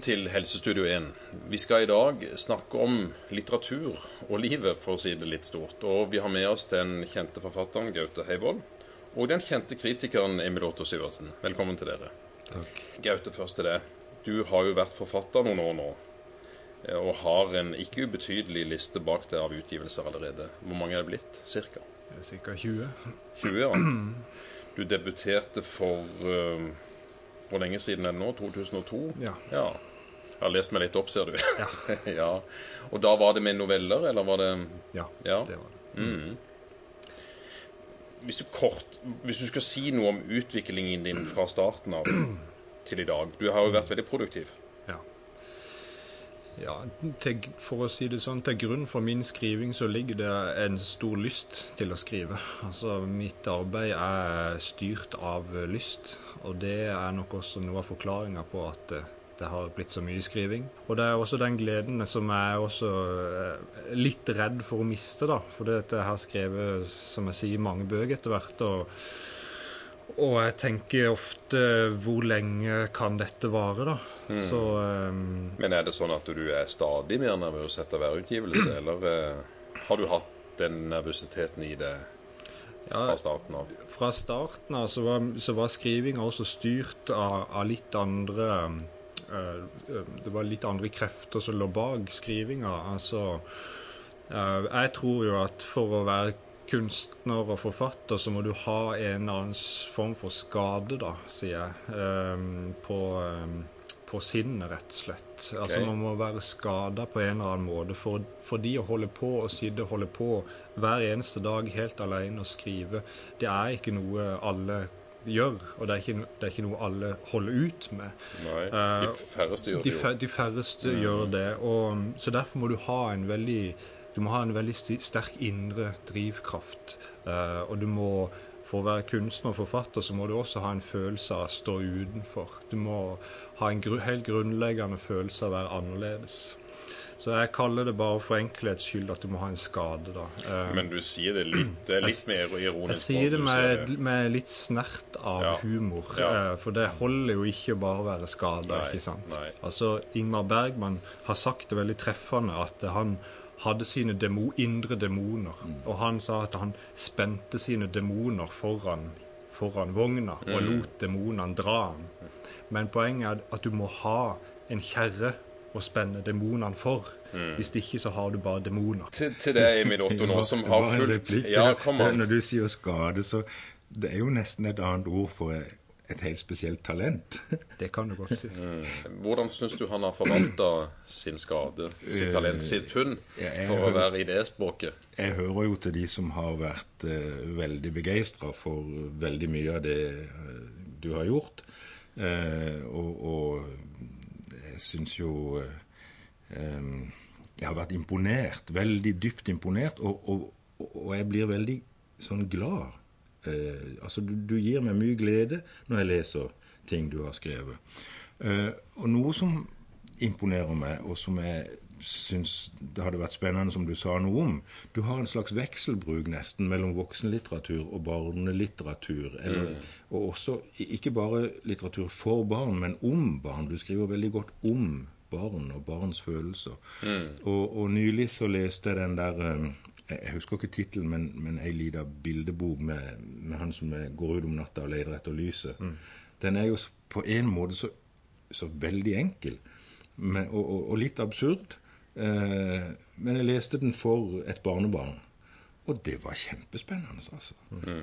Velkommen til Helsestudio 1. Vi skal i dag snakke om litteratur og livet, for å si det litt stort. Og vi har med oss den kjente forfatteren Gaute Heivold og den kjente kritikeren Emil Otto Syversen. Velkommen til dere. Takk. Gaute, først til deg. Du har jo vært forfatter noen år nå, eh, og har en ikke ubetydelig liste bak deg av utgivelser allerede. Hvor mange er det blitt? Cirka? Ca. 20. 20, ja. Du debuterte for uh, hvor lenge siden er det nå? 2002? Ja. ja. Jeg har lest meg litt opp, ser du. Ja. ja. Og da var det med noveller, eller var det Ja, Ja. det var det. Mm. Hvis du kort Hvis du skal si noe om utviklingen din fra starten av til i dag Du har jo vært veldig produktiv. Ja, til, for å si det sånn, til grunn for min skriving så ligger det en stor lyst til å skrive. Altså, mitt arbeid er styrt av lyst, og det er nok også noe av forklaringa på at det, har blitt så mye skriving. Og det er også den gleden som jeg er også eh, litt redd for å miste, da. For jeg har skrevet, som jeg sier, mange bøker etter hvert. og og jeg tenker ofte hvor lenge kan dette vare, da. Mm. Så um, Men er det sånn at du er stadig mer nervøs etter hver utgivelse, eller uh, har du hatt den nervøsiteten i det fra starten av? fra starten av så var, så var skrivinga også styrt av, av litt andre eh, Det var litt andre krefter som lå bak skrivinga. Altså eh, Jeg tror jo at for å være kunstner og forfatter, så må du ha en eller annen form for skade, da, sier jeg, eh, på, eh, på sinnet, rett og slett. Altså Man må være skada på en eller annen måte. For, de å holde på og sitte og holde på hver eneste dag helt alene og skrive, det er ikke noe alle gjør. Og det er ikke, det er ikke noe alle holder ut med. Nei, de Eh, færreste gjør det jo. de færreste gjør det. Og, så derfor må du ha en veldig du må ha en veldig sterk indre drivkraft. Uh, og du må, for å være kunstner og forfatter, så må du også ha en følelse av å stå utenfor. Du må ha en gru, helt grunnleggende følelse av å være annerledes. Så jeg kaller det bare for enkelhets skyld at du må ha en skade, da. Eh, Men du sier det litt, litt mer jeg sier det med, med litt snert av Ja. humor, Ja. eh, for det holder jo ikke bare å være skada, ikke sant. nei. Altså, Ingmar Bergman har sagt det veldig treffende at han hadde sine demo, indre demoner. Mm. Og han sa at han spente sine demoner foran, foran vogna og Mm. lot demonene dra ham. Men poenget er at du må ha en kjerre å spenne demonene for. Mm. Hvis ikke så har du bare demoner. Til, til deg, Emil Otto, nå, som har fulgt Ja, kom an. Når du sier skade, så det er jo nesten et annet ord for et helt spesielt talent. Det kan du godt si. Mm. Hvordan syns du han har forvalta sin skade, sitt talent, sitt hund, Ja, for å være i det språket? Jeg hører jo til de som har vært uh, veldig begeistra for veldig mye av det uh, du har gjort. Uh, og, og syns jo eh, Jeg har vært imponert, veldig dypt imponert, og, og, og jeg blir veldig sånn glad. Eh, altså du, du gir meg mye glede når jeg leser ting du har skrevet. Eh, og noe som imponerer meg, og som jeg syns det hadde vært spennende, som du sa noe om Du har en slags vekselbruk nesten mellom voksenlitteratur og barnelitteratur. Eller, Og også ikke bare litteratur for barn, men om barn. Du skriver veldig godt om barn og barns følelser. Mm. Og, og nylig så leste jeg den der eh, Jeg husker ikke tittelen, men, men ei lita bildebok med, med han som går ut om natta og leter etter lyset. Den er jo på en måte så, så veldig enkel, men, og, og, og litt absurd. Eh, men jeg leste den for et barnebarn. Og det var kjempespennende, altså.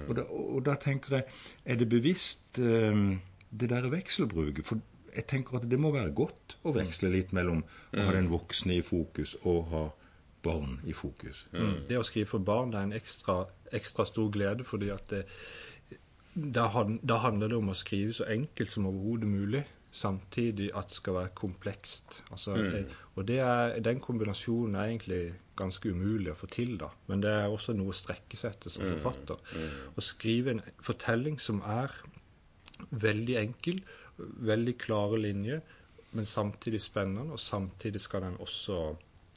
Og, da, og da tenker jeg Er det bevisst eh, det der vekselbruket? For jeg tenker at det må være godt å veksle litt mellom å ha den voksne i fokus og ha barn i fokus. Det å skrive for barn det er en ekstra, ekstra stor glede, fordi at det, da, da handler det om å skrive så enkelt som overhodet mulig, samtidig at skal være komplekst. Altså, mm. Og det er, den kombinasjonen er egentlig ganske umulig å få til, da. Men det er også noe å strekke seg etter som forfatter. Å skrive en fortelling som er veldig enkel, veldig klare linjer, men samtidig spennende, og samtidig skal den også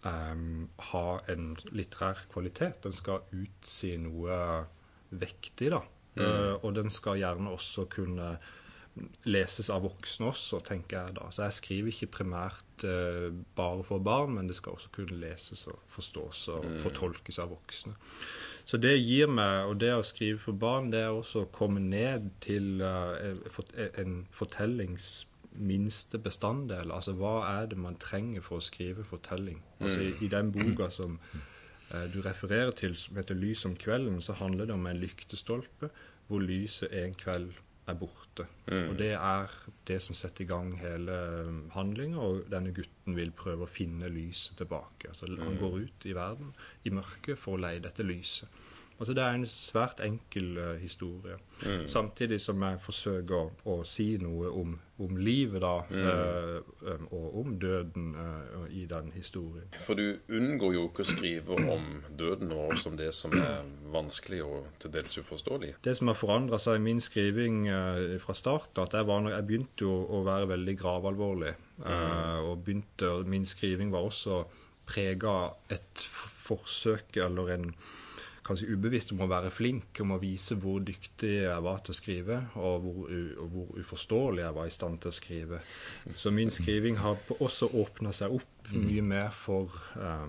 um, ha en litterær kvalitet. Den skal utsi noe vektig, da. Uh, og den skal gjerne også kunne leses av voksne også, tenker jeg da. Så jeg skriver ikke primært uh, bare for barn, men det skal også kunne leses og forstås og Mm. fortolkes av voksne. Så det gir meg, og det å skrive for barn, det er også å komme ned til uh, en fortellings minste bestanddel. Altså hva er det man trenger for å skrive fortelling? Altså i, i den boka som eh, du refererer til, som heter 'Lys om kvelden', så handler det om en lyktestolpe hvor lyset en kveld er borte. Mm. Og det er det som setter i gang hele handlinga, og denne gutten vil prøve å finne lyset tilbake. Altså, Han går ut i verden i mørket for å leie dette lyset. Altså, det er en svært enkel uh, historie. Mm. Samtidig som jeg forsøker å, å si noe om, om livet da, eh, eh, og om døden uh, i den historien. For du unngår jo ikke å skrive om døden og om det som er vanskelig og til dels uforståelig. Det som har forandra seg i min skriving fra start, at jeg, var, jeg begynte jo å være veldig gravalvorlig. Eh, og begynte, min skriving var også prega et forsøk eller en kanskje ubevisst om å være flink, om å vise hvor dyktig jeg var til å skrive, og hvor, og hvor uforståelig jeg var i stand til å skrive. Så min skriving har også åpna seg opp mye mer for eh,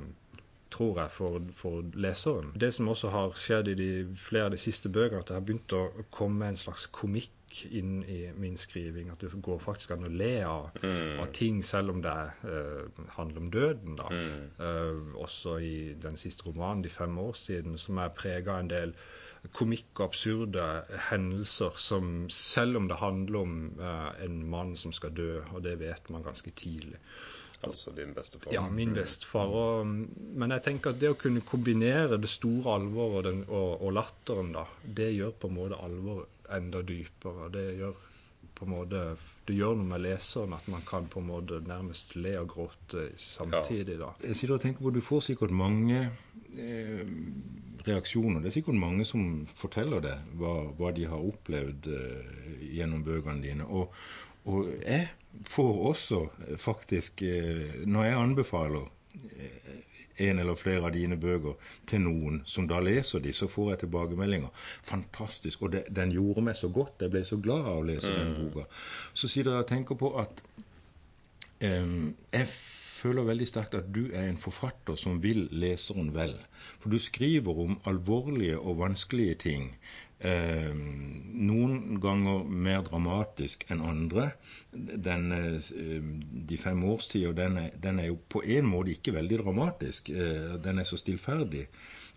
tror jeg, for, for leseren. Det som også har skjedd i de, flere av de siste bøkene, at det har begynt å komme en slags komikk inn i min skriving. At det går faktisk an å le av, av ting, selv om det eh, handler om døden. da. Eh, også i den siste romanen, 'De fem år siden', som er prega av en del komikk og absurde hendelser som, selv om det handler om eh, en mann som skal dø, og det vet man ganske tidlig, Altså din bestefar. ja, min bestefar. Og, men jeg tenker at det å kunne kombinere det store alvoret og, og, og latteren, da, det gjør på en måte alvoret enda dypere. Det gjør på en måte det gjør noe med leseren at man kan på en måte nærmest le og gråte samtidig. da. Jeg sitter og tenker på, Du får sikkert mange eh, reaksjoner. Det er sikkert mange som forteller det, hva, hva de har opplevd eh, gjennom bøkene dine. Og, og jeg får også eh, faktisk, eh, når jeg anbefaler eh, en eller flere av dine bøker til noen som da leser de, så får jeg tilbakemeldinger. Fantastisk. Og det, den gjorde meg så godt. Jeg ble så glad av å lese den boka. Så sitter jeg og tenker på at um, jeg føler veldig sterkt at du er en forfatter som vil leseren vel. For du skriver om alvorlige og vanskelige ting. Em, noen ganger mer dramatisk enn andre. Den, eh, de fem årstider, den, den er jo på en måte ikke veldig dramatisk. Eh, den er så stillferdig.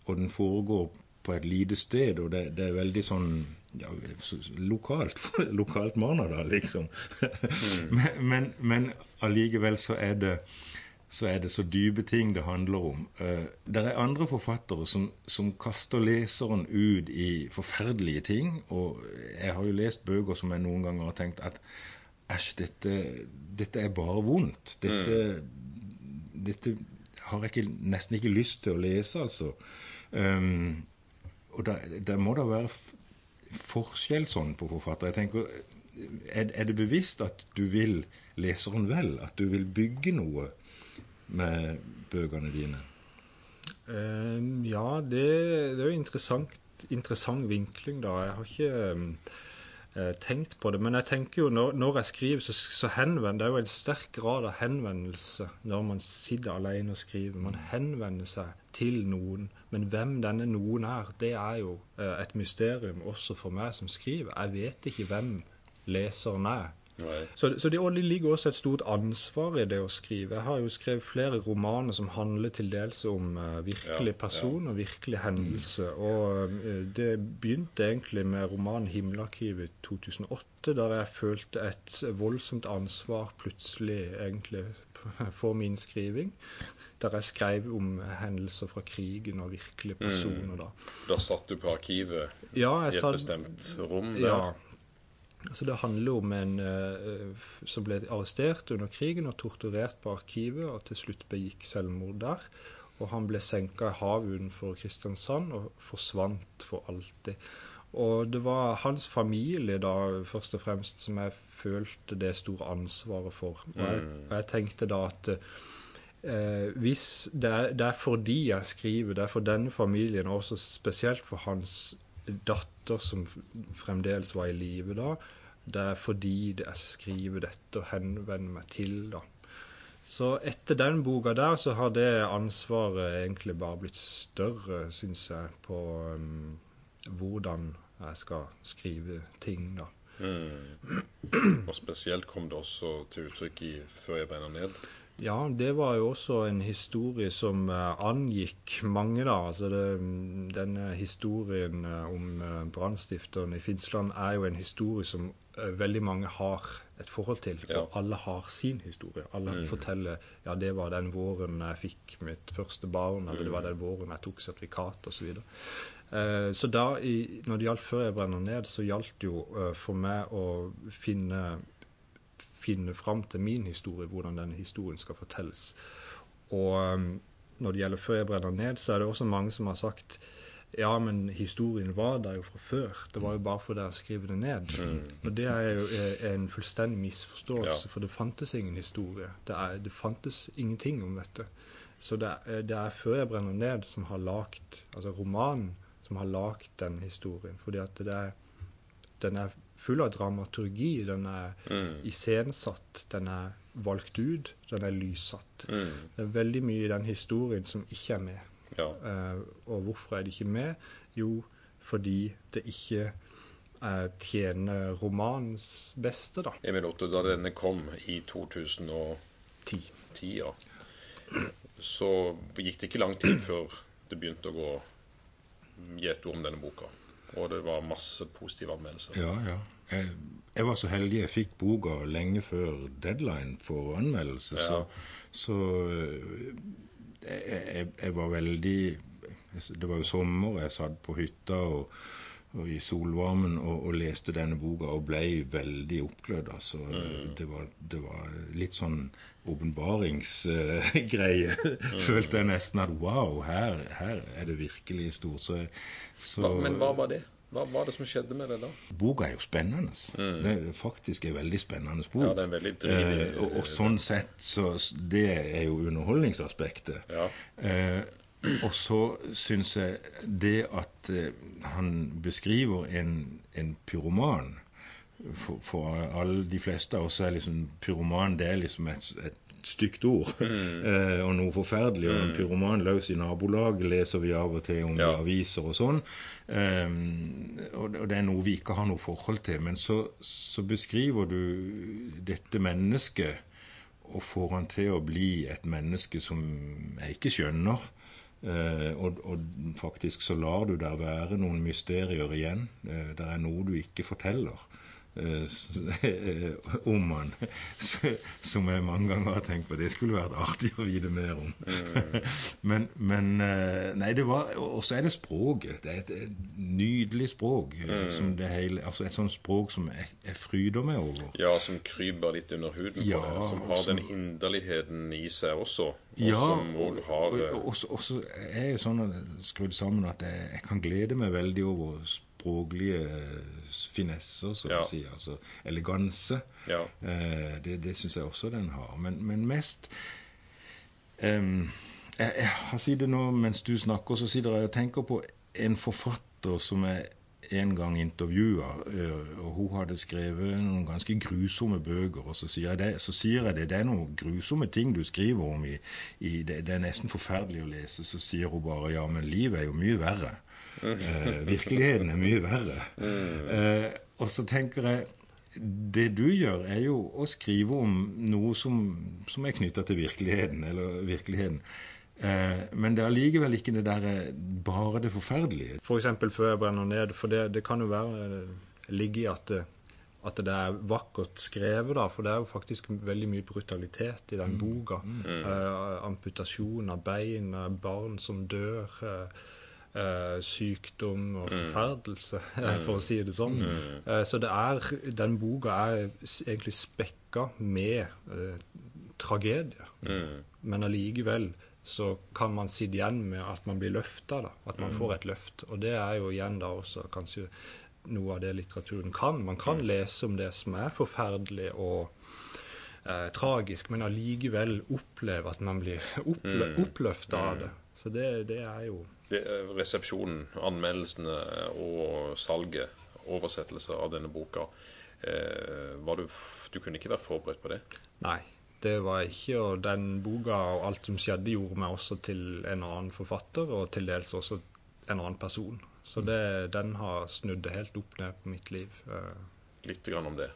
Og den foregår på et lite sted, og det, det er veldig sånn ja, lokalt lokalt Marnardal, liksom. men, men, men allikevel så er det så er det så dype ting det handler om. Uh, det er andre forfattere som, som kaster leseren ut i forferdelige ting. Og jeg har jo lest bøker som jeg noen ganger har tenkt at æsj, dette, dette er bare vondt. Dette, dette har jeg ikke, nesten ikke lyst til å lese, altså. Um, og da må da være forskjell sånn på forfatter. Jeg tenker, er, er det bevisst at du vil leseren vel? At du vil bygge noe med bøkene dine? Eh, ja, det, det er jo interessant, interessant vinkling, da. Jeg har ikke eh, tenkt på det. Men jeg tenker jo når, når jeg skriver, så, så henvender det er jo en sterk grad av henvendelse når man sitter alene og skriver. Man henvender seg til noen. Men hvem denne noen er, det er jo eh, et mysterium også for meg som skriver. Jeg vet ikke hvem leseren er. Så, så det, og det ligger også et stort ansvar i det å skrive. Jeg har jo skrevet flere romaner som handler til dels om uh, virkelig person og virkelig hendelse. Og uh, det begynte egentlig med romanen 'Himmelarkivet' 2008, der jeg følte et voldsomt ansvar plutselig egentlig for min skriving. Der jeg skrev om hendelser fra krigen og virkelige personer. da. Da satt du på arkivet Ja, i et satt, bestemt rom der. ja. Altså det handler om en uh, som ble arrestert under krigen og torturert på arkivet, og til slutt begikk selvmord der. Og han ble senka i havet utenfor Kristiansand og forsvant for alltid. Og det var hans familie da først og fremst som jeg følte det store ansvaret for. Og jeg, og jeg tenkte da at eh, hvis det er, det er fordi jeg skriver, det er for denne familien, og også spesielt for hans datter som fremdeles var i live da, Det er fordi er skriver dette og henvender meg til, da. Så etter den boka der så har det ansvaret egentlig bare blitt større, syns jeg, på um, hvordan jeg skal skrive ting, da. Mm. Og spesielt kom det også til uttrykk i 'Før jeg brenner ned'. Ja, det var jo også en historie som uh, angikk mange, da. Altså det, denne historien uh, om uh, brannstifteren i Finnsland er jo en historie som veldig mange har et forhold til. Ja. Og alle har sin historie. Alle mm. forteller ja, det var den våren jeg fikk mitt første barn, eller det var mm. den våren jeg tok sertifikat osv. Så, uh, så da, i, når det gjaldt før jeg brenner ned, så gjaldt det jo uh, for meg å finne finne fram til min historie, hvordan denne historien skal fortelles. Og um, når det gjelder Før jeg brenner ned, så er det også mange som har sagt ja, men historien var der jo fra før. Det var jo bare for deg å skrive det ned. Mm. Og det er jo en fullstendig misforståelse, for det fantes ingen historie. Det, er, det, fantes ingenting om dette. Så det er, det er Før jeg brenner ned som har lagt, altså romanen som har lagd den historien. Fordi at det er, den er full av dramaturgi. Den er mm. iscenesatt, den er valgt ut, den er lyssatt. Mm. Det er veldig mye i den historien som ikke er med. Ja. Uh, og hvorfor er det ikke med? Jo, fordi det ikke uh, tjener romanens beste, da. Emil Otto, da denne kom i 2010, 10, ja, så gikk det ikke lang tid før det begynte å gå gjetord om denne boka. Og det var masse positive anmeldelser. Ja, ja. Jeg, jeg, var så heldig jeg fikk boka lenge før deadline for anmeldelse. Ja. Så, så jeg, jeg, jeg, var veldig Det var jo sommer, jeg satt på hytta og, og i solvarmen og, og, leste denne boka og ble veldig oppglødd. Altså, mm. det, var, det, var, litt sånn åpenbaringsgreie. Uh, mm. Følte jeg nesten at wow, her, her er det virkelig stort. Så, så, hva, men hva var det? Hva var det som skjedde med det da? Boka er jo spennende. Mm. Det er faktisk en veldig spennende bok. Ja, det er en veldig drivig, eh, og, og, sånn sett så Det er jo underholdningsaspektet. Ja. Eh, og så syns jeg det at eh, han beskriver en, en pyroman for, for alle de fleste av oss er liksom pyroman det er liksom et, et stygt ord. Mm. eh, og noe forferdelig. Og en mm. pyroman løs i nabolag leser vi av og til om ja. i aviser og sånn. Eh, og, og, det er noe vi ikke har noe forhold til. Men så, så beskriver du dette mennesket og får han til å bli et menneske som jeg ikke skjønner. Eh, og, og, faktisk så lar du der være noen mysterier igjen. Eh, det er noe du ikke forteller. Eh, om han, som jeg mange ganger har tenkt på. Det skulle vært artig å vite mer om. Men, men, eh, Nei, det var Og så er det språket. Det er et, nydelig språk. Eh, mm. Som det hele, altså Et sånt språk som jeg, jeg fryder meg over. Ja, som kryper litt under huden ja, deg. Som har den inderligheten i seg også. Og ja, som og, har, og, og, så er jeg sånn skrudd sammen at jeg, jeg kan glede meg veldig over språket språklige finesser, så ja. å si. Altså eleganse. Ja. Eh, det det syns jeg også den har. Men, men mest eh, jeg, jeg, sitter nå mens du snakker, så sitter jeg og tenker på en forfatter som jeg en gang intervjua, eh, og hun hadde skrevet noen ganske grusomme bøker. Og så sier jeg det, så sier jeg det, det er noen grusomme ting du skriver om. I, i det, det, er nesten forferdelig å lese. Så sier hun bare ja, men livet er jo mye verre. Eh, virkeligheten er mye verre. Eh, og så tenker jeg det du gjør, er jo å skrive om noe som, som er knytta til virkeligheten. eller virkeligheten. Eh, men det er allikevel ikke det der eh, bare det forferdelige. F.eks. For før jeg brenner ned. For det, det kan jo være eh, ligge i at, at, det er vakkert skrevet, da. For det er jo faktisk veldig mye brutalitet i den mm. boka. Mm. Eh, amputasjon av bein, barn som dør. Eh, eh, sykdom og mm. forferdelse, mm. for å si det sånn. Mm. Eh, så det er, den boka er egentlig spekka med eh, tragedie. Mm. Men allikevel så kan man sitte igjen med at man blir løfta, at man mm. får et løft. Og det er jo igjen da også kanskje noe av det litteraturen kan. Man kan mm. lese om det som er forferdelig og eh, tragisk, men allikevel oppleve at man blir opplø oppløfta av det. Så det, det er jo resepsjonen, anmeldelsene og salget, oversettelse av denne boka. Eh, var du, du kunne ikke være forberedt på det? Nei, det var ikke. Og den boka og alt som skjedde, gjorde meg også til en annen forfatter, og til dels også en annen person. Så det, den har snudd helt opp ned på mitt liv. Litt grann om det.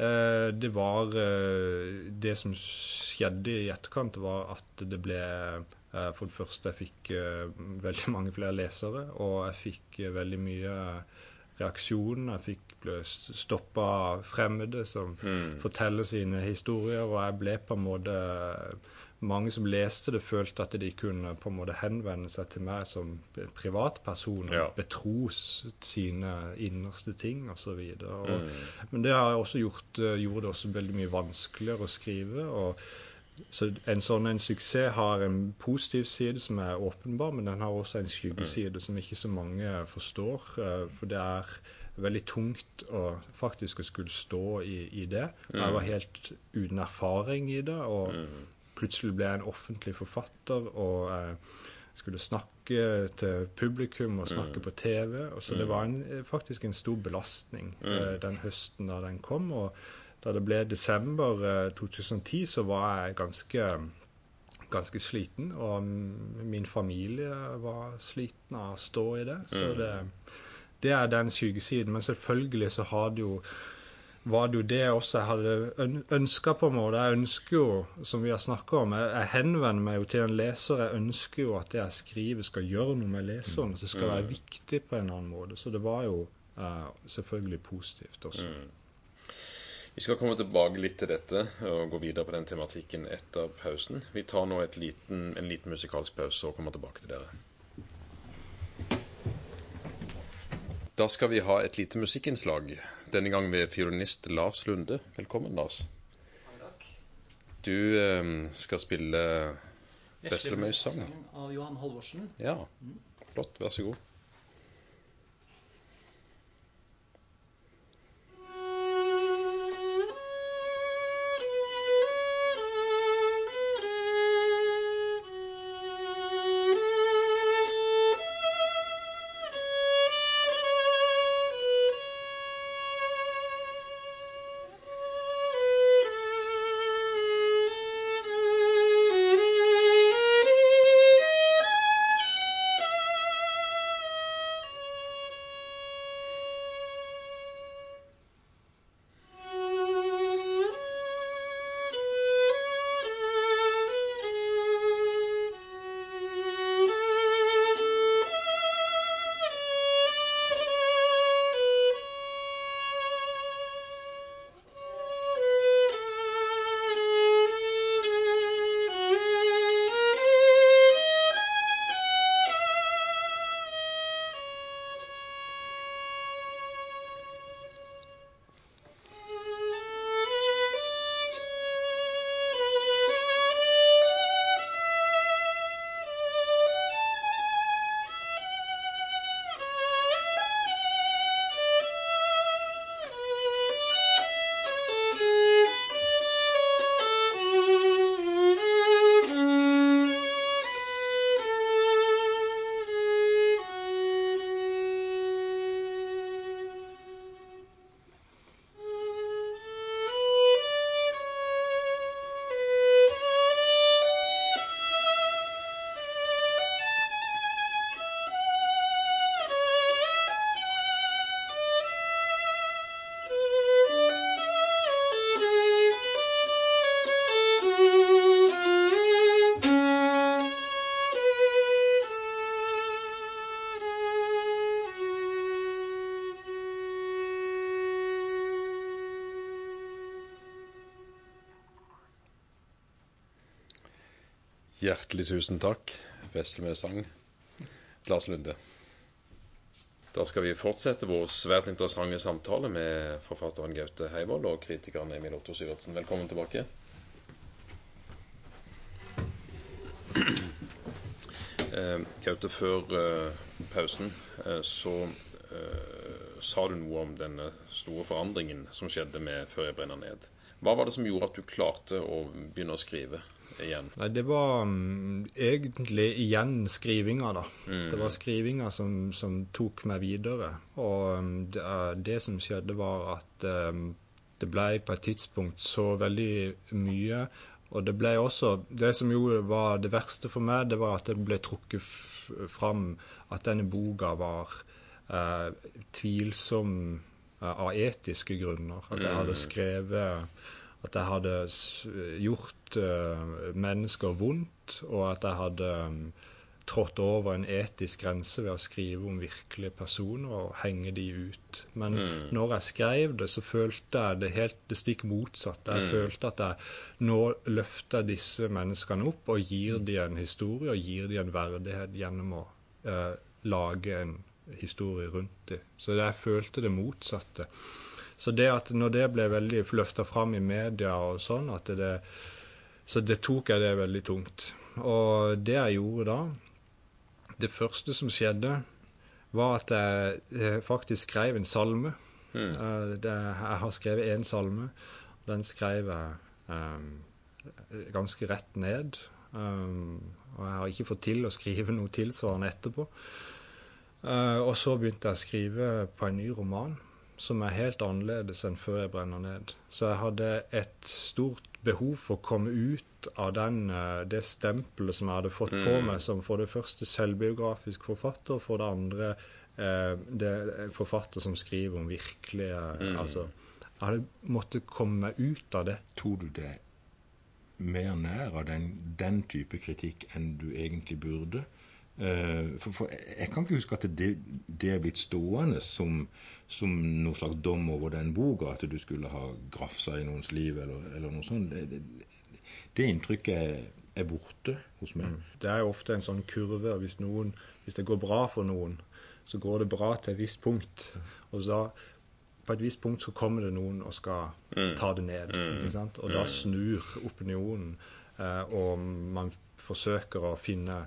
Eh, det var eh, Det som skjedde i etterkant, var at det ble eh, For det første, jeg fikk veldig mange flere lesere, og jeg fikk veldig mye reaksjon. Jeg fikk ble stoppa av fremmede som mm. forteller sine historier, og jeg ble på en måte mange som leste det, følte at de kunne på en måte henvende seg til meg som privatperson og ja. betros sine innerste ting osv. Mm. Men det har også gjort, eh, gjorde det også veldig mye vanskeligere å skrive. og så En sånn en suksess har en positiv side som er åpenbar, men den har også en skyggeside mm. som ikke så mange forstår. Eh, for det er veldig tungt å faktisk å skulle stå i, i det. Mm. Jeg var helt uten erfaring i det. og mm plutselig ble jeg en offentlig forfatter og eh, skulle snakke til publikum og snakke mm. på TV. Og så det mm. var en, eh, faktisk en stor belastning mm. eh, den høsten da den kom. Og da det ble desember eh, 2010, så var jeg ganske, ganske sliten. Og min familie var sliten av å stå i det. Så mm. det, det er den sykesiden, Men selvfølgelig så har det jo var det jo det jeg også hadde ønska på en måte. Jeg ønsker jo, som vi har snakka om, jeg, jeg, henvender meg jo til en leser. Jeg ønsker jo at det jeg skriver skal gjøre noe med leseren. At det skal være mm. viktig på en annen måte. Så det var jo uh, selvfølgelig positivt også. Mm. Vi skal komme tilbake litt til dette og gå videre på den tematikken etter pausen. Vi tar nå liten, en liten musikalsk pause og kommer tilbake til dere. Da skal vi ha et lite musikkinnslag, denne gang ved fiolinist Lars Lunde. Velkommen, Lars. Du eh, skal spille Veslemøys-sang. Av Johan Halvorsen. Ja, flott. Vær så god. Hjertelig tusen takk, Veslemø sang, Lars Lunde. Da skal vi fortsette vår svært interessante samtale med forfatteren Gaute Heivold og kritikeren Emil Otto Syvertsen. Velkommen tilbake. Eh, Gaute, før eh, pausen eh, så sa du noe om denne store forandringen som skjedde med Før jeg brenner ned. Hva var det som gjorde at du klarte å begynne å skrive igjen? Nei, det var um, egentlig igjen skrivinga, da. Mm. Det var skrivinga som, som tok meg videre. Og um, det, er- det som skjedde, var at um, det ble på et tidspunkt så veldig mye. Og det ble også Det som jo var det verste for meg, det var at det ble trukket fram at denne boka var uh, tvilsom uh, av etiske grunner. At jeg hadde skrevet At jeg hadde s gjort eh, mennesker vondt, og at jeg hadde mm, trådt over en etisk grense ved å skrive om virkelige personer og henge de ut. Men Mm. når jeg skrev det, så følte jeg det helt det stikk motsatte. Jeg Mm. følte at jeg nå løfter disse menneskene opp og gir dem en historie og gir dem en verdighet gjennom å eh, lage en historie rundt dem. Så jeg følte det motsatte. Så det at når det ble veldig løfta fram i media og sånn, at det, så det tok jeg det veldig tungt. Og det jeg gjorde da, det første som skjedde, var at jeg eh, faktisk skrev en salme. Mm. Eh, jeg har skrevet én salme. Den skrev jeg um, ganske rett ned. Um, og jeg har ikke fått til å skrive noe tilsvarende etterpå. Uh, og så begynte jeg å skrive på en ny roman som er helt annerledes enn før jeg brenner ned. Så jeg hadde et stort behov for å komme ut av den, eh, det stempelet som jeg hadde fått på Mm. meg som for det første selvbiografisk forfatter, og for det andre eh, det er forfatter som skriver om virkelige Mm. Altså, jeg hadde måttet komme meg ut av det. Tror du det mer nær av den, den type kritikk enn du egentlig burde? Eh, for, for jeg kan ikke huske at det, det er blitt stående som, som noen slags dom over den boka, at du skulle ha grafsa i noens liv eller, eller noe sånt. Det, det, det inntrykket er, er borte hos meg. Det er jo ofte en sånn kurve. Hvis, noen, hvis det går bra for noen, så går det bra til et visst punkt. Og da, på et visst punkt så kommer det noen og skal Mm. ta det ned. Mm. Ikke sant? Og da Mm. snur opinionen, eh, og man forsøker å finne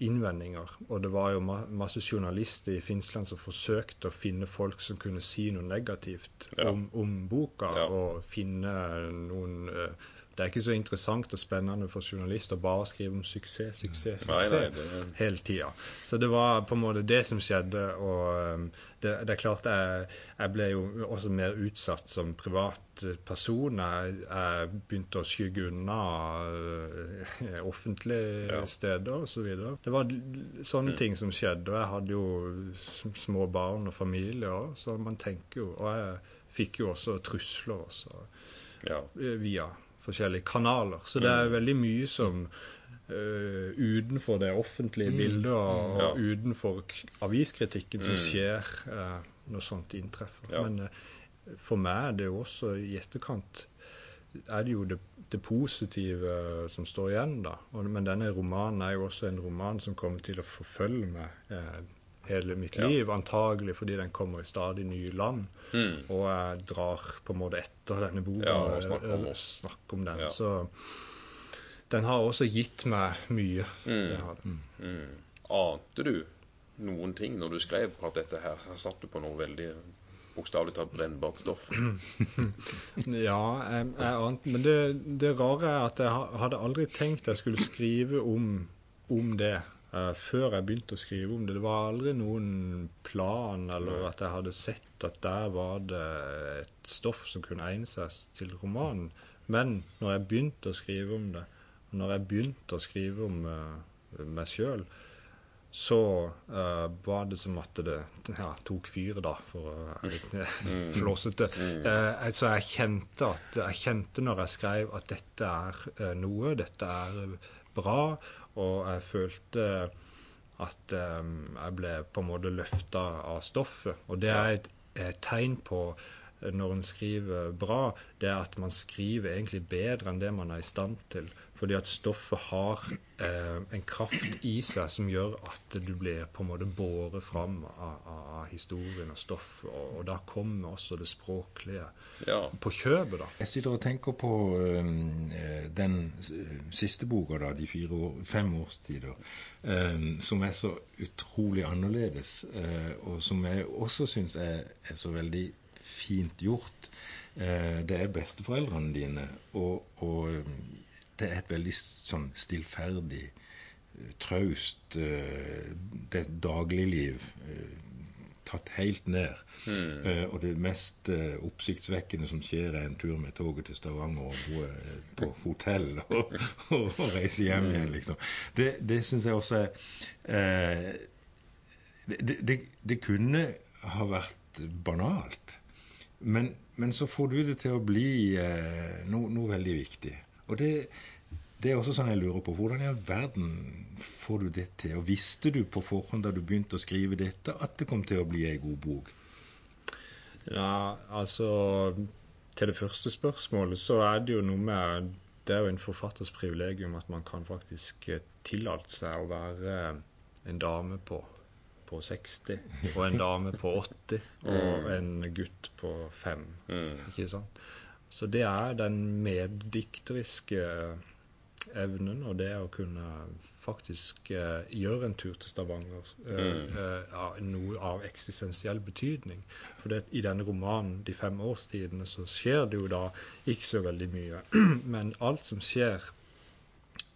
innvendinger. Og det var jo masse journalister i Finnsland som forsøkte å finne folk som kunne si noe negativt Ja. om, om boka, Ja. og finne noen eh, Det er ikke så interessant og spennende for journalister å bare skrive om suksess, suksess, Nei, suksess nei, det, hele tida. Så det var på en måte det som skjedde. Og um, det, det er klart jeg, jeg ble jo også mer utsatt som privatperson. Jeg, jeg begynte å skygge unna uh, offentlige Ja. steder osv. Det var sånne Mm. ting som skjedde. Og jeg hadde jo små barn og familie òg, så man tenker jo Og jeg fikk jo også trusler også ja. eh, via forskjellige kanaler. Så det er Mm. veldig mye som Uh, utenfor det offentlige bildet og, Ja. utenfor aviskritikken som Mm. skjer uh, når sånt inntreffer. Ja. Men uh, for meg er det jo også i etterkant er det jo det, det positive som står igjen, da. Og, men denne romanen er jo også en roman som kommer til å forfølge meg hele mitt Ja. liv, antagelig fordi den kommer i stadig nye land. Mm. Og jeg drar på en måte etter denne boka Ja, og snakker om oss. snakker om den. Ja. Så den har også gitt meg mye. Mm. Det har den. Mm. Ante du noen ting når du skrev at dette her, her satt du på noe veldig bokstavelig talt brennbart stoff? Ja, jeg, jeg ante Men det, det rare er at jeg hadde aldri tenkt jeg skulle skrive om, om det eh, før jeg begynte å skrive om det. Det var aldri noen plan eller at jeg hadde sett at der var det et stoff som kunne egne seg til romanen. Men når jeg begynte å skrive om det, og når jeg begynte å skrive om uh, meg sjøl, så uh, var det som at det ja, tok fyr, da, for å være litt Mm. flåsete. Mm. Så jeg kjente, at, jeg kjente når jeg skrev at dette er noe, dette er bra, og jeg følte at eh, jeg ble på en måte løfta av stoffet. Og det er et, et tegn på når en skriver bra, det er at man skriver egentlig bedre enn det man er i stand til. Fordi at stoffet har eh, en kraft i seg som gjør at du blir på en måte båret fram av, av, av historien og stoffet. Og, og da kommer også det språklige Ja. på kjøpet, da. Jeg sitter og tenker på eh, den siste boka, da, 'De fire år, fem årstider', øh, som er så utrolig annerledes, øh, og som jeg også syns er, er så veldig fint gjort. Eh, det er besteforeldrene dine, og, og det er et veldig sånn stillferdig, traust Det dagligliv tatt helt ned. Mm. Uh, og det mest uh, oppsiktsvekkende som skjer, er en tur med toget til Stavanger og bo uh, på hotell og, og, og reise hjem igjen, liksom. Det, det syns jeg også er eh, det, det, det kunne ha vært banalt. Men, men, så får du det til å bli eh, noe, noe, veldig viktig. Og det, det er også sånn jeg lurer på. Hvordan i all verden får du det til? Og visste du på forhånd da du begynte å skrive dette, at det kom til å bli ei god bok? Ja, altså Til det første spørsmålet så er det jo noe med Det er jo en forfatters privilegium at man kan faktisk eh, tillate seg å være en dame på, på 60, og en dame på 80, og en gutt på 5. Mm. Ikke sant? Så det er den meddikteriske evnen og det å kunne faktisk eh, gjøre en tur til Stavanger eh, Mm. eh, noe av eksistensiell betydning. For det, i denne romanen 'De fem årstidene' så skjer det jo da ikke så veldig mye. Men alt som skjer,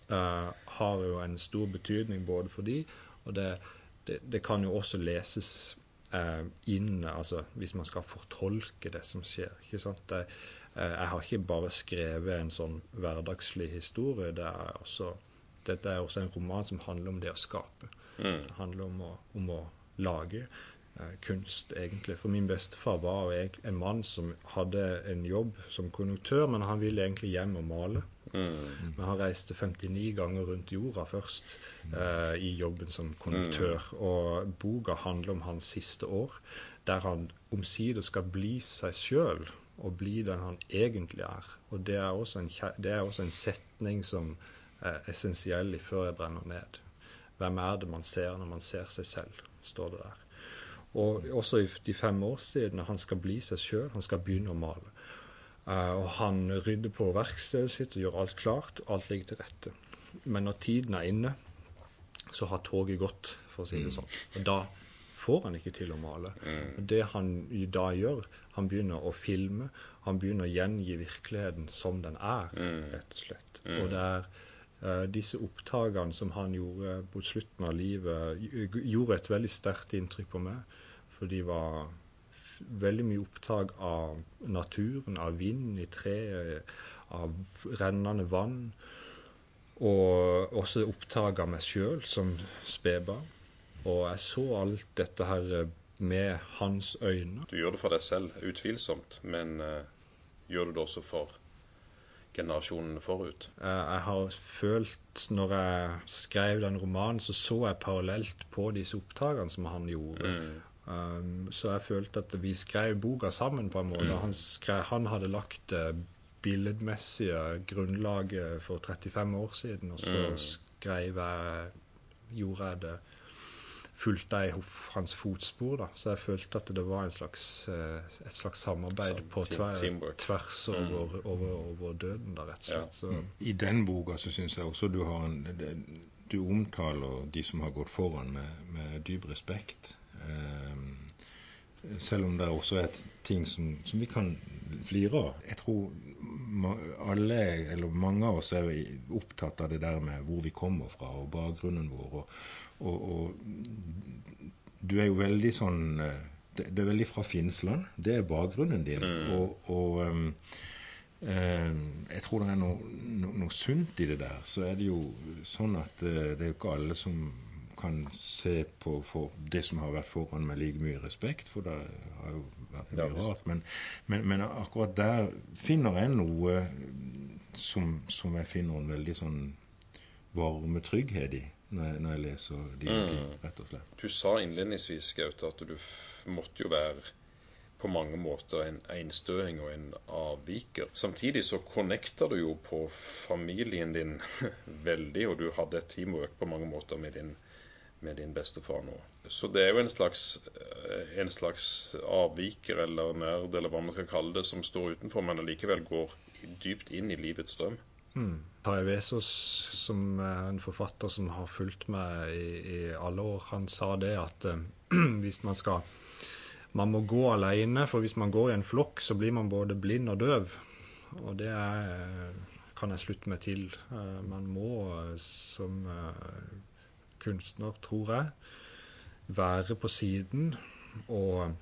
eh, har jo en stor betydning både for de, og det, det, det kan jo også leses eh, inn altså hvis man skal fortolke det som skjer. ikke sant? Det, Eh, jeg har ikke bare skrevet en sånn hverdagslig historie. Det er også, dette er også en roman som handler om det å skape. Mm. Det handler om å, om å lage eh, kunst, egentlig. For min bestefar var jo en mann som hadde en jobb som konduktør, men han ville egentlig hjem og male. Mm. Men han reiste 59 ganger rundt jorda først eh, i jobben som konduktør. Og boka handler om hans siste år, der han omsider skal bli seg sjøl og bli den han egentlig er. Og det er også en, det er også en setning som er essensiell i 'Før jeg brenner ned'. Hvem er det man ser når man ser seg selv, står det der. Og også i de fem årstidene. Han skal bli seg sjøl, han skal begynne å male. Uh, og han rydder på verkstedet sitt og gjør alt klart. Alt ligger til rette. Men når tiden er inne, så har toget gått, for å si det sånn. Og da får han ikke til å male. Mm. Det han da gjør, han begynner å filme. Han begynner å gjengi virkeligheten som den er, Mm. rett og slett. Mm. Og det er uh, disse opptakene som han gjorde på slutten av livet, gjorde et veldig sterkt inntrykk på meg. For de var veldig mye opptak av naturen, av vind i treet, av rennende vann. Og også opptak av meg sjøl som spedbarn. Og jeg så alt dette her med hans øyne. Du gjør det for deg selv, utvilsomt, men uh, gjør du det også for generasjonene forut? Jeg har følt, når jeg skrev den romanen, så så jeg parallelt på disse opptakene som han gjorde. Mm. Um, så jeg følte at vi skrev boka sammen på en måte. Mm. Han, skrev, han hadde lagt det billedmessige grunnlaget for 35 år siden, og så Mm. skrev jeg Gjorde jeg det fulgte jeg hans fotspor. da, Så jeg følte at det var slags, et slags samarbeid Sam, på tver, tvers Mm. over, over, over døden, da, rett og Ja. slett. Så, I den boka så syns jeg også du har en det, Du omtaler de som har gått foran med, med dyp respekt. Um, selv om det også er ting som, som vi kan flire av. Jeg tror alle, eller mange av oss er opptatt av det der med hvor vi kommer fra og bakgrunnen vår. Og, og, og du er jo veldig sånn Det, det er veldig fra Finnsland. Det er bakgrunnen din. Mm. Og, og um, eh, jeg tror det er noe, no, noe sunt i det der. Så er det jo sånn at uh, det er jo ikke alle som kan se på det som har vært foran med like mye respekt, for det har jo vært mye Ja, rart. Men, men, men akkurat der finner jeg noe som, som jeg finner en veldig sånn varme trygghet i når jeg, når jeg leser de, Mm. rett og slett. Du sa innledningsvis, Gaute, at du måtte jo være på mange måter en einstøing og en avviker. Samtidig så connecter du jo på familien din veldig, og du hadde et teamwork på mange måter med din, med din bestefar nå. Så det er jo en slags, eh, en slags avviker eller nerd, eller hva man skal kalle det, som står utenfor, men allikevel går dypt inn i livets drøm. Mm. Tarjei Vesaas, som er en forfatter som har fulgt meg i, i alle år, han sa det at uh, hvis man skal Man må gå alene, for hvis man går i en flokk, så blir man både blind og døv. Og det er, kan jeg slutte meg til. Uh, man må som eh, kunstner, tror jeg, være på siden og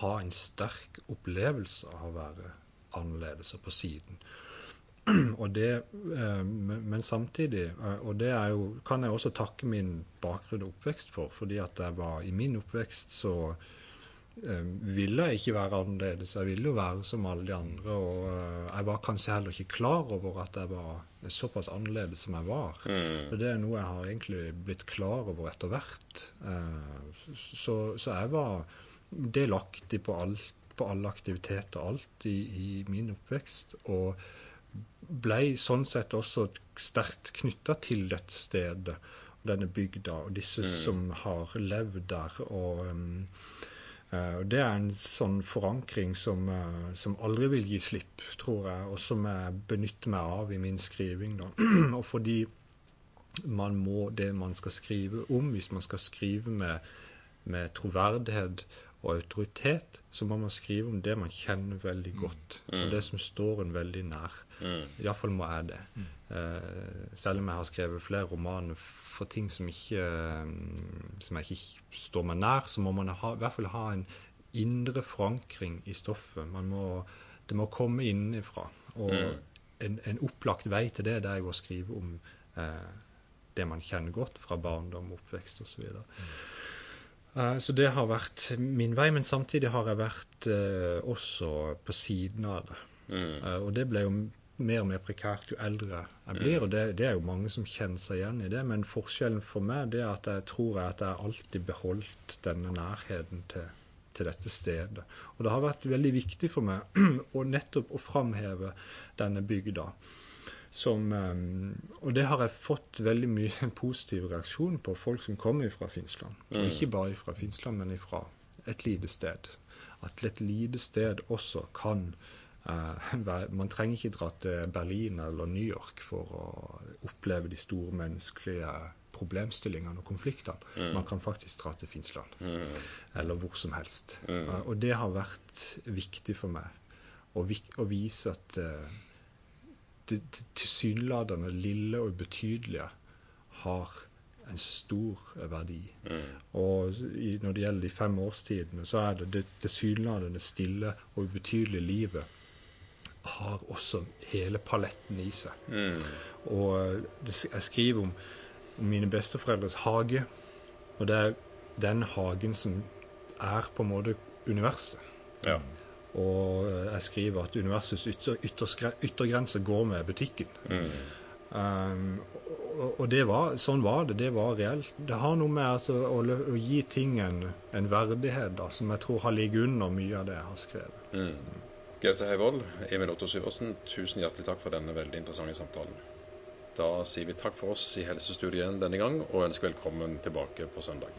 ha en sterk opplevelse av å være annerledes og på siden. Det, men samtidig, og det jo, kan jeg også takke min bakgrunn og oppvekst for, fordi at jeg var i min oppvekst så ville jeg ikke være annerledes. Jeg ville jo være som alle de andre. Og jeg var kanskje heller ikke klar over at jeg var såpass annerledes som jeg var. Mm. Det er noe jeg har egentlig blitt klar over etter hvert. Så, så jeg var delaktig på, alt, på alle aktiviteter, alt i, i min oppvekst. Og ble sånn sett også sterkt knytta til dette stedet, denne bygda, og disse mm. som har levd der. og det er en sånn forankring som, uh, som, aldri vil gi slipp, tror jeg, og som jeg benytter meg av i min skriving. Da. og fordi man må det man skal skrive om, hvis man skal skrive med, med troverdighet og autoritet, så må man skrive om det man kjenner veldig godt, mm. og det som står en veldig nær. Mm. Iallfall må jeg det. Mm. Uh, selv om jeg har skrevet flere romaner for ting som, ikke, som jeg ikke står meg nær, så må man ha, i hvert fall ha en indre forankring i stoffet. Må, det må komme innenfra. Og mm. en, en, opplagt vei til det, det er jo å skrive om eh, det man kjenner godt fra barndom, oppvekst osv. Så, mm. så det har vært min vei, men samtidig har jeg vært eh, også på siden av det. Mm. Uh, og det ble jo mer og mer prekært jo eldre jeg blir. Mm. Og det, det, er jo mange som kjenner seg igjen i det. Men forskjellen for meg det er at jeg tror at jeg alltid beholdt denne nærheten til, til dette stedet. Og det har vært veldig viktig for meg å nettopp å framheve denne bygda. Som, um, og det har jeg fått veldig mye positiv reaksjon på, folk som kommer fra Finnsland. Og mm. ikke bare fra Finnsland, men fra et lite sted. At et lite sted også kan Eh, man trenger ikke dra til Berlin eller New York for å oppleve de store menneskelige problemstillingene og konfliktene. Mm. Man kan faktisk dra til Finnsland. Mm. Eller hvor som helst. Mm. Uh, og det har vært viktig for meg å, vise at uh, det, det tilsynelatende lille og ubetydelige har en stor verdi. Mm. Og i, når det gjelder de fem årstidene, så er det det tilsynelatende stille og ubetydelige livet har også hele paletten i seg. Mm. Og jeg skriver om, om, mine besteforeldres hage. Og det er den hagen som er på en måte universet. Ja. Og jeg skriver at universets ytter, ytter, yttergrense går med butikken. Mm. Um, og, og var, sånn var det. Det var reelt. Det har noe med altså, å, å, gi ting en, en verdighet da, som jeg tror har ligget under mye av det jeg har skrevet. Mm. Gaute Heivold, Emil Otto Syversen, tusen hjertelig takk for denne veldig interessante samtalen. Da sier vi takk for oss i Helsestudien denne gang, og ønsker velkommen tilbake på søndag.